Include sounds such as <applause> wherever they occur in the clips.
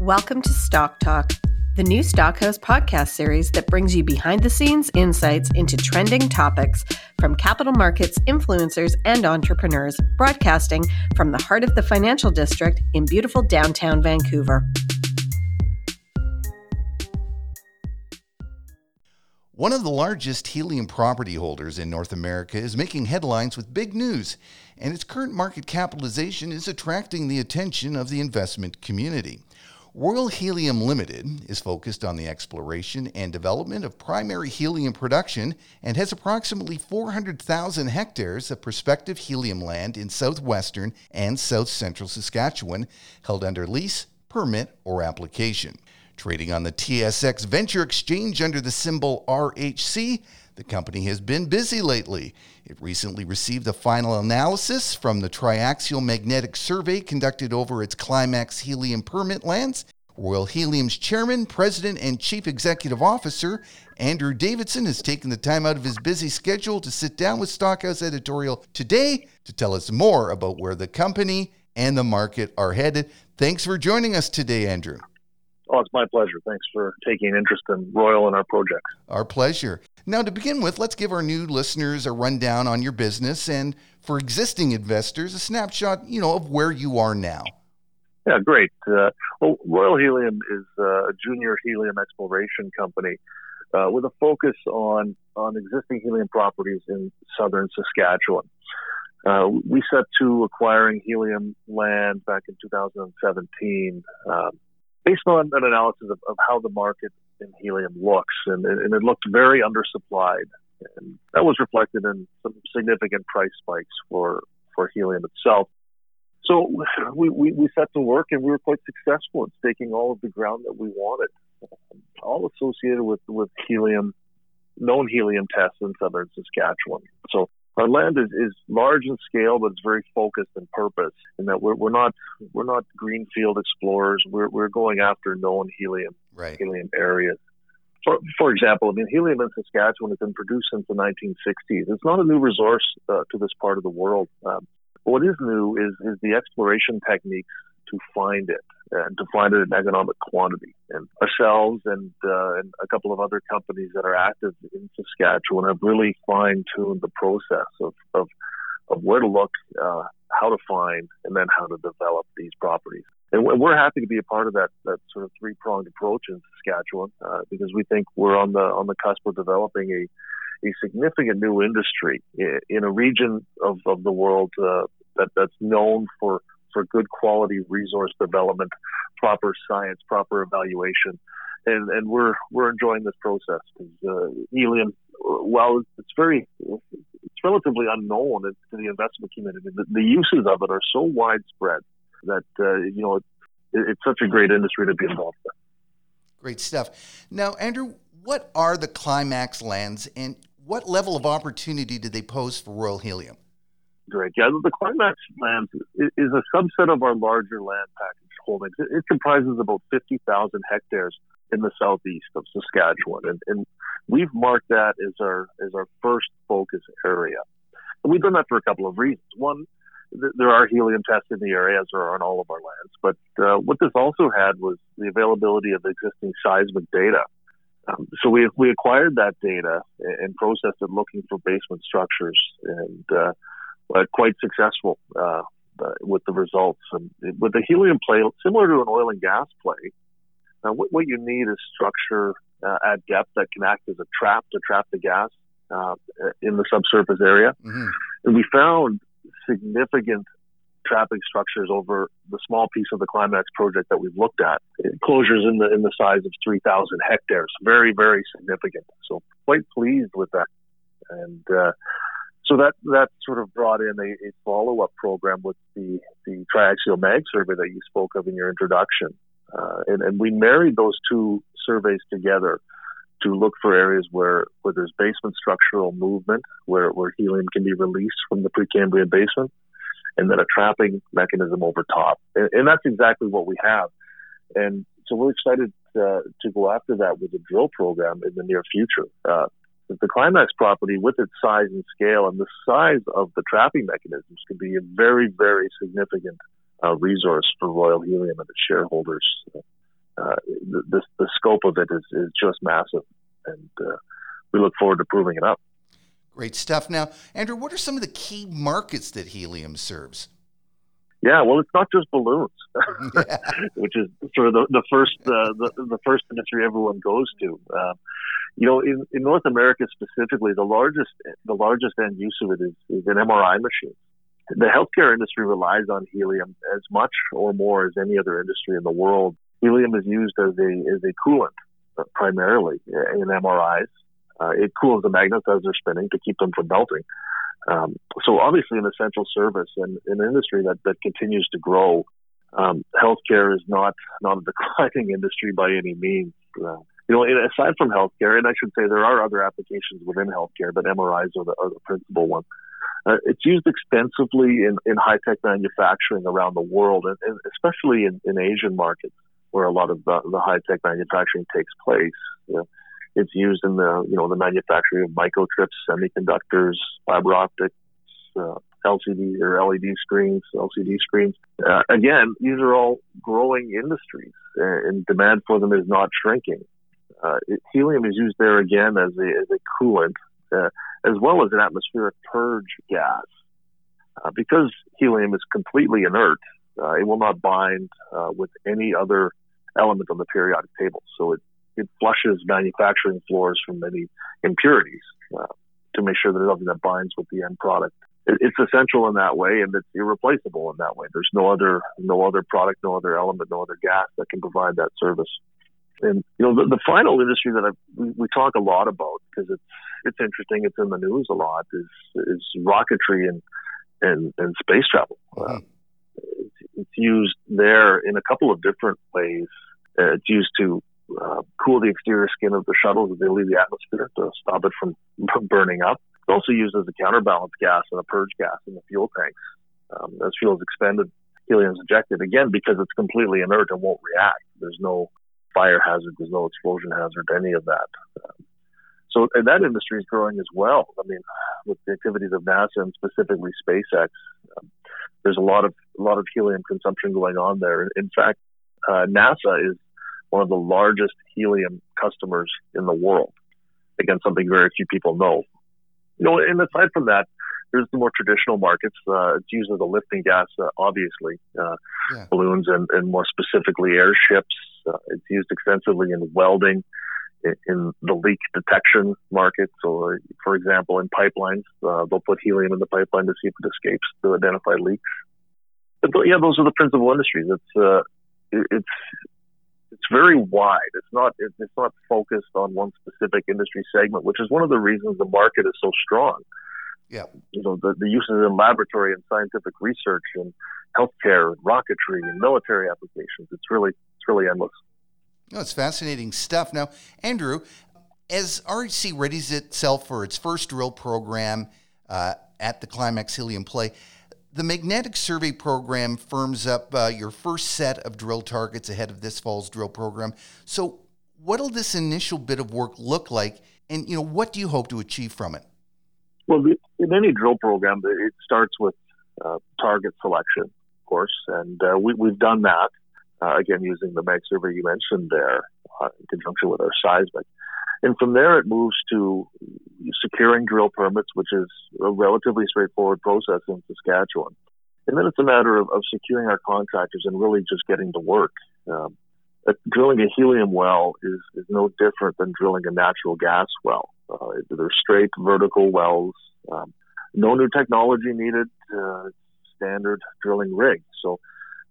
Welcome to Stock Talk, the new Stockhouse podcast series that brings you behind the scenes insights into trending topics from capital markets, influencers, and entrepreneurs, broadcasting from the heart of the financial district in beautiful downtown Vancouver. One of the largest helium property holders in North America is making headlines with big news, and its current market capitalization is attracting the attention of the investment community. Royal Helium Limited is focused on the exploration and development of primary helium production and has approximately 400,000 hectares of prospective helium land in southwestern and south central Saskatchewan held under lease, permit, or application. Trading on the TSX Venture Exchange under the symbol RHC, the company has been busy lately. It recently received a final analysis from the Triaxial Magnetic Survey conducted over its Climax Helium permit lands. Royal Helium's chairman, president, and chief executive officer, Andrew Davidson, has taken the time out of his busy schedule to sit down with Stockhouse Editorial today to tell us more about where the company and the market are headed. Thanks for joining us today, Andrew. Oh, it's my pleasure. Thanks for taking interest in Royal and our projects. Our pleasure. Now, to begin with, let's give our new listeners a rundown on your business and for existing investors, a snapshot, you know, of where you are now. Yeah, great. Uh, well, Royal Helium is uh, a junior helium exploration company uh, with a focus on on existing helium properties in southern Saskatchewan. Uh, we set to acquiring helium land back in 2017. Um, based on an analysis of, of how the market in helium looks, and, and it looked very undersupplied. And that was reflected in some significant price spikes for, for helium itself. So we, we, we set to work and we were quite successful in staking all of the ground that we wanted, all associated with, with helium, known helium tests in southern Saskatchewan. So our land is, is large in scale, but it's very focused in purpose. In that we're, we're not we're not greenfield explorers. We're we're going after known helium right. helium areas. For for example, I mean helium in Saskatchewan has been produced since the 1960s. It's not a new resource uh, to this part of the world. Um, what is new is is the exploration techniques to find it and to find it in economic quantity. And ourselves and, uh, and a couple of other companies that are active in Saskatchewan have really fine tuned the process of, of, of where to look, uh, how to find, and then how to develop these properties. And we're happy to be a part of that, that sort of three pronged approach in Saskatchewan uh, because we think we're on the on the cusp of developing a a significant new industry in a region of, of the world uh, that that's known for for good quality resource development, proper science, proper evaluation, and and we're we're enjoying this process because uh, helium, well, it's very it's relatively unknown to the investment community. The, the uses of it are so widespread that uh, you know it, it's such a great industry to be involved in. Great stuff. Now, Andrew, what are the climax lands, and what level of opportunity do they pose for Royal Helium? Great. Yeah, the Climax lands is a subset of our larger land package holdings. It, comprises about 50,000 hectares in the southeast of Saskatchewan, and, and we've marked that as our as our first focus area. And we've done that for a couple of reasons. One, th- there are helium tests in the area, as there are on all of our lands. But uh, what this also had was the availability of existing seismic data. Um, so we we acquired that data and processed it looking for basement structures and uh, uh, quite successful uh, uh, with the results. And with the helium play, similar to an oil and gas play, uh, what, what, you need is structure uh, at depth that can act as a trap to trap the gas uh, in the subsurface area. Mm-hmm. And we found significant trapping structures over the small piece of the Climax project that we've looked at. Closures in the in the size of 3,000 hectares, very very significant. So quite pleased with that. And uh, so that that sort of brought in a, a follow up program with the the triaxial mag survey that you spoke of in your introduction, uh, and, and we married those two surveys together to look for areas where, where there's basement structural movement, where, where helium can be released from the Precambrian basement, and then a trapping mechanism over top. And, and that's exactly what we have. And so we're excited uh, to go after that with a drill program in the near future. Uh, the climax property with its size and scale and the size of the trapping mechanisms could be a very, very significant uh, resource for Royal Helium and its shareholders. Uh, the, the, the scope of it is, is just massive, and uh, we look forward to proving it up. Great stuff. Now, Andrew, what are some of the key markets that helium serves? Yeah, well, it's not just balloons, <laughs> <laughs> which is sort of the, the first uh, the, the first industry everyone goes to. Uh, you know, in, in North America specifically, the largest the largest end use of it is, is an MRI machine. The healthcare industry relies on helium as much or more as any other industry in the world. Helium is used as a as a coolant uh, primarily in MRIs. Uh, it cools the magnets as they're spinning to keep them from melting. Um, so obviously an essential service and an industry that, that continues to grow. Um, healthcare is not not a <laughs> declining industry by any means. Uh, you know, aside from healthcare, and I should say there are other applications within healthcare, but MRIs are the, are the principal one. Uh, it's used extensively in, in high tech manufacturing around the world, and, and especially in, in, Asian markets where a lot of the, the high tech manufacturing takes place. You know, it's used in the you know the manufacturing of microchips, semiconductors, fiber optics, uh, LCD or LED screens, LCD screens. Uh, again, these are all growing industries, and demand for them is not shrinking. Uh, it, helium is used there again as a, as a coolant, uh, as well as an atmospheric purge gas. Uh, because helium is completely inert, uh, it will not bind uh, with any other element on the periodic table. So it, it flushes manufacturing floors from any impurities uh, to make sure that there's nothing that binds with the end product. It, it's essential in that way, and it's irreplaceable in that way. There's no other no other product, no other element, no other gas that can provide that service. And you know, the, the final industry that I, we, talk a lot about because it's it's interesting, it's in the news a lot, is is rocketry and and, and space travel. Mm-hmm. It's, it's, used there in a couple of different ways. Uh, it's used to uh, cool the exterior skin of the shuttles as they leave the atmosphere to stop it from <laughs> burning up. It's also used as a counterbalance gas and a purge gas in the fuel tanks. Um, as fuel is expended, helium is ejected again because it's completely inert and won't react. There's no fire hazard, there's no explosion hazard, any of that. Um, so, and that industry is growing as well. I mean, with the activities of NASA and specifically SpaceX, um, there's a lot of a lot of helium consumption going on there. In fact, uh, NASA is one of the largest helium customers in the world. Again, something very few people know. You know, and aside from that, there's the more traditional markets. Uh, it's used as a lifting gas, uh, obviously, uh, yeah. balloons and, and, more specifically airships. Uh, it's used extensively in welding, in, in, the leak detection market. So, uh, for example, in pipelines, uh, they'll put helium in the pipeline to see if it escapes to identify leaks. But yeah, those are the principal industries. It's it's it's very wide. It's not it's not focused on one specific industry segment, which is one of the reasons the market is so strong. Yeah, you know the, the uses in laboratory and scientific research and healthcare and rocketry and military applications. It's really it's really endless. No, it's fascinating stuff. Now, Andrew, as RHC readies itself for its first drill program uh, at the Climax Helium Play, the Magnetic Survey Program firms up uh, your first set of drill targets ahead of this fall's drill program. So, what'll this initial bit of work look like, and you know what do you hope to achieve from it? Well, in any drill program, it starts with uh, target selection, of course, and uh, we, have done that uh, again using the Mag Survey you mentioned there uh, in conjunction with our seismic. And from there, it moves to securing drill permits, which is a relatively straightforward process in Saskatchewan. And then it's a matter of, of securing our contractors and really just getting to work. Um, drilling a helium well is, is no different than drilling a natural gas well. Uh, they're straight vertical wells, um, no new technology needed, uh, standard drilling rig. So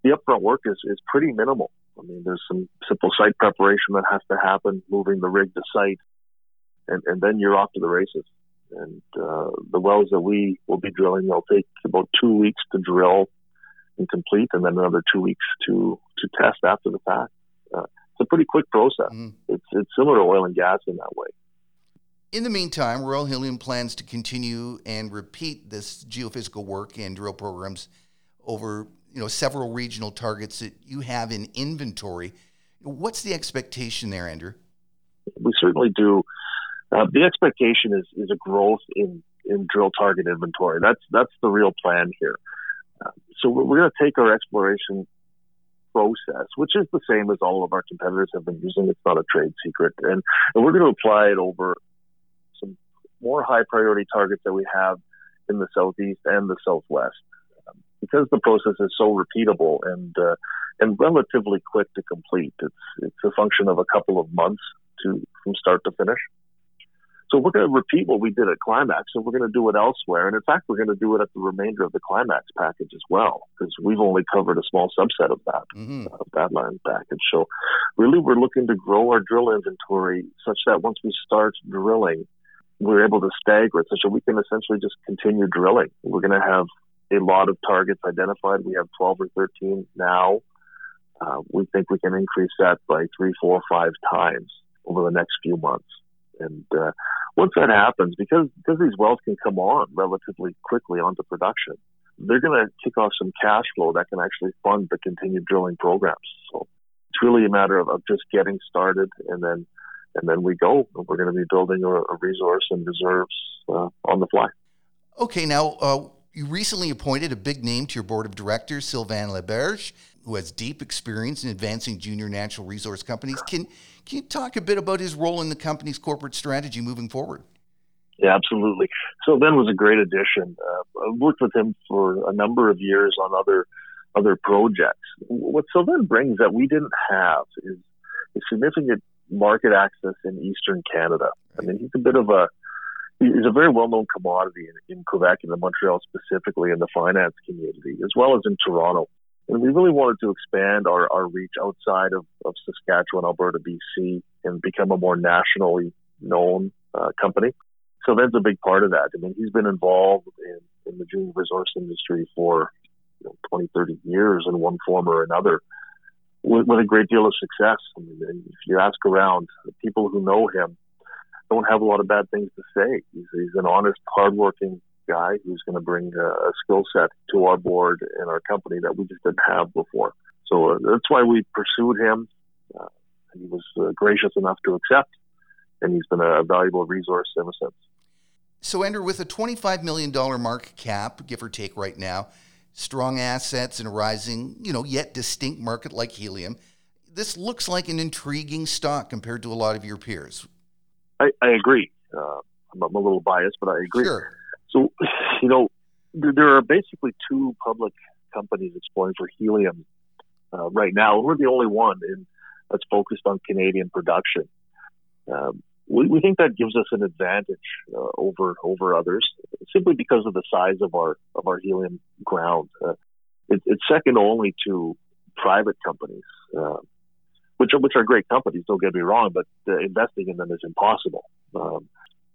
the upfront work is, is pretty minimal. I mean, there's some simple site preparation that has to happen, moving the rig to site, and, and then you're off to the races. And uh, the wells that we will be drilling, they'll take about two weeks to drill and complete, and then another two weeks to to test after the fact. Uh, it's a pretty quick process. Mm. It's it's similar to oil and gas in that way. In the meantime, Royal Helium plans to continue and repeat this geophysical work and drill programs over you know several regional targets that you have in inventory. What's the expectation there, Andrew? We certainly do. Uh, the expectation is is a growth in in drill target inventory. That's that's the real plan here. Uh, so we're, we're going to take our exploration process, which is the same as all of our competitors have been using. It's not a trade secret, and, and we're going to apply it over some more high priority targets that we have in the southeast and the southwest. Because the process is so repeatable and uh, and relatively quick to complete, it's it's a function of a couple of months to from start to finish. So we're going to repeat what we did at Climax, and we're going to do it elsewhere. And in fact, we're going to do it at the remainder of the Climax package as well, because we've only covered a small subset of that mm-hmm. of that land package. So really, we're looking to grow our drill inventory such that once we start drilling, we're able to stagger it such that we can essentially just continue drilling. We're going to have a lot of targets identified. We have 12 or 13 now. Uh, we think we can increase that by three, four, five times over the next few months. And uh, once that happens, because because these wells can come on relatively quickly onto production, they're going to kick off some cash flow that can actually fund the continued drilling programs. So it's really a matter of, of just getting started, and then and then we go. We're going to be building a, resource and reserves uh, on the fly. Okay, now uh, you recently appointed a big name to your board of directors, Sylvain Laberge, who has deep experience in advancing junior natural resource companies. Can, can you talk a bit about his role in the company's corporate strategy moving forward? Yeah, absolutely. So Sylvain was a great addition. Uh, I worked with him for a number of years on other other projects. What Sylvain brings that we didn't have is a significant market access in Eastern Canada. I mean, he's a bit of a is a very well known commodity in, in Quebec and in Montreal specifically in the finance community, as well as in Toronto. And we really wanted to expand our, our reach outside of, of Saskatchewan, Alberta, BC, and become a more nationally known uh, company. So that's a big part of that. I mean, he's been involved in, in the junior resource industry for you know, 20, 30 years in one form or another with, with a great deal of success. I mean, if you ask around, the people who know him don't have a lot of bad things to say. He's, he's an honest, hardworking guy who's going to bring a, a skill set to our board and our company that we just didn't have before. So uh, that's why we pursued him. Uh, he was uh, gracious enough to accept, and he's been a valuable resource ever since. So, Andrew, with a $25 million market cap, give or take right now, strong assets and a rising, you know, yet distinct market like helium, this looks like an intriguing stock compared to a lot of your peers. I, I agree. Uh, I'm, I'm, a little biased, but I agree. Sure. So, <laughs> you know, there are basically two public companies exploring for helium uh, right now, and we're the only one in, that's focused on Canadian production. Um, we, we, think that gives us an advantage uh, over over others, simply because of the size of our of our helium ground. Uh, it, it's second only to private companies. Which are, which are great companies. Don't get me wrong, but uh, investing in them is impossible. Um,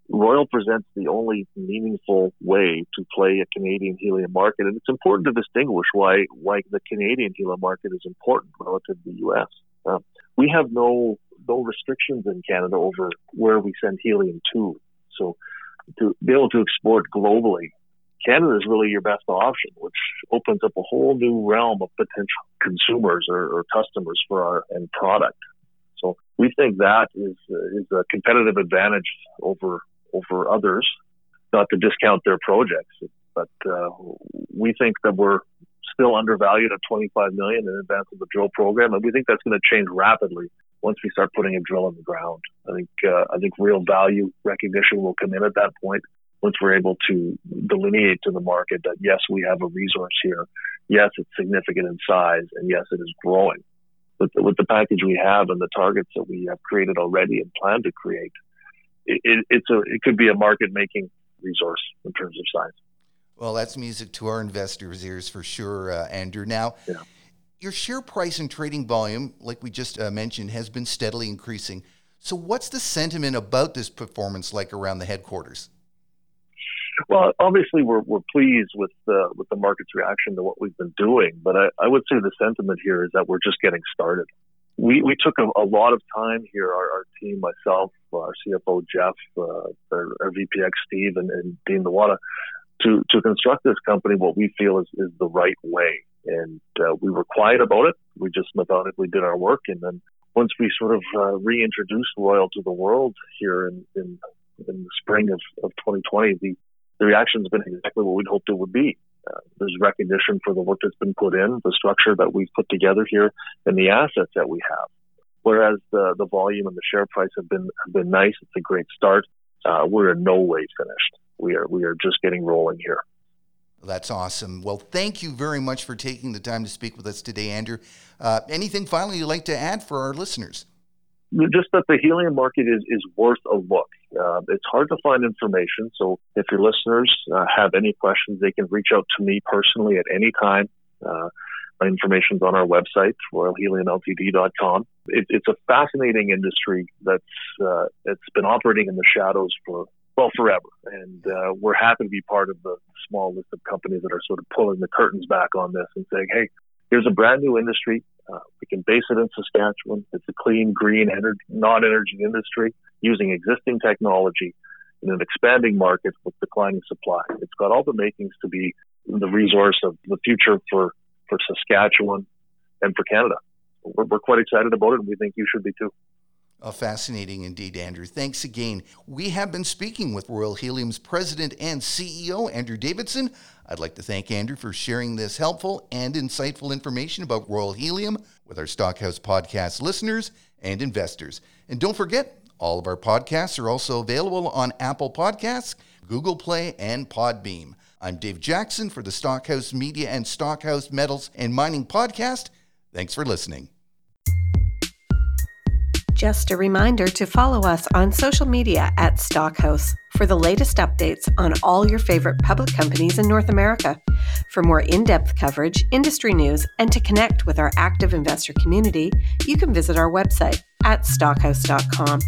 Royal presents the only meaningful way to play a Canadian helium market, and it's important to distinguish why why the Canadian helium market is important relative to the U.S. Uh, we have no no restrictions in Canada over where we send helium to, so to be able to export globally Canada is really your best option, which opens up a whole new realm of potential consumers or, or customers for our end product. So we think that is uh, is a competitive advantage over over others. Not to discount their projects, but uh, we think that we're still undervalued at 25 million in advance of the drill program, and we think that's going to change rapidly once we start putting a drill in the ground. I think uh, I think real value recognition will come in at that point, once we're able to delineate to the market that yes, we have a resource here, yes, it's significant in size, and yes, it is growing. With the, with the package we have and the targets that we have created already and plan to create, it, it, it's a it could be a market making resource in terms of size. Well, that's music to our investors' ears for sure, uh, Andrew. Now, yeah. your share price and trading volume, like we just uh, mentioned, has been steadily increasing. So, what's the sentiment about this performance like around the headquarters? Well, obviously, we're, we're pleased with the with the market's reaction to what we've been doing, but I, I would say the sentiment here is that we're just getting started. We we took a, a lot of time here, our, our team, myself, our CFO Jeff, uh, our, our VPX Steve, and, and Dean Nawada, to to construct this company what we feel is, is the right way. And uh, we were quiet about it. We just methodically did our work, and then once we sort of uh, reintroduced Royal to the world here in, in in the spring of, of 2020, the the reaction has been exactly what we'd hoped it would be. Uh, there's recognition for the work that's been put in, the structure that we've put together here, and the assets that we have. Whereas the the volume and the share price have been have been nice. It's a great start. Uh, we're in no way finished. We are we are just getting rolling here. That's awesome. Well, thank you very much for taking the time to speak with us today, Andrew. Uh, anything finally you'd like to add for our listeners? Just that the helium market is, is worth a look. Uh, it's hard to find information. So if your listeners uh, have any questions, they can reach out to me personally at any time. Uh, my information's on our website, royalheliumltd.com. It, it's a fascinating industry that's uh, it's been operating in the shadows for well forever, and uh, we're happy to be part of the small list of companies that are sort of pulling the curtains back on this and saying, "Hey, here's a brand new industry. Uh, we can base it in Saskatchewan. It's a clean, green, ener- non-energy industry using existing technology." In an expanding market with declining supply, it's got all the makings to be the resource of the future for for Saskatchewan and for Canada. We're, we're quite excited about it, and we think you should be too. Oh, fascinating indeed, Andrew. Thanks again. We have been speaking with Royal Helium's president and CEO, Andrew Davidson. I'd like to thank Andrew for sharing this helpful and insightful information about Royal Helium with our Stockhouse podcast listeners and investors. And don't forget, all of our podcasts are also available on Apple Podcasts, Google Play, and Podbean. I'm Dave Jackson for the Stockhouse Media and Stockhouse Metals and Mining Podcast. Thanks for listening. Just a reminder to follow us on social media at Stockhouse for the latest updates on all your favorite public companies in North America. For more in depth coverage, industry news, and to connect with our active investor community, you can visit our website at stockhouse.com.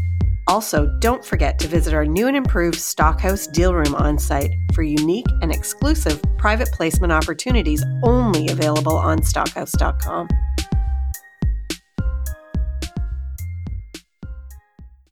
Also, don't forget to visit our new and improved Stockhouse Deal Room on site for unique and exclusive private placement opportunities only available on stockhouse.com.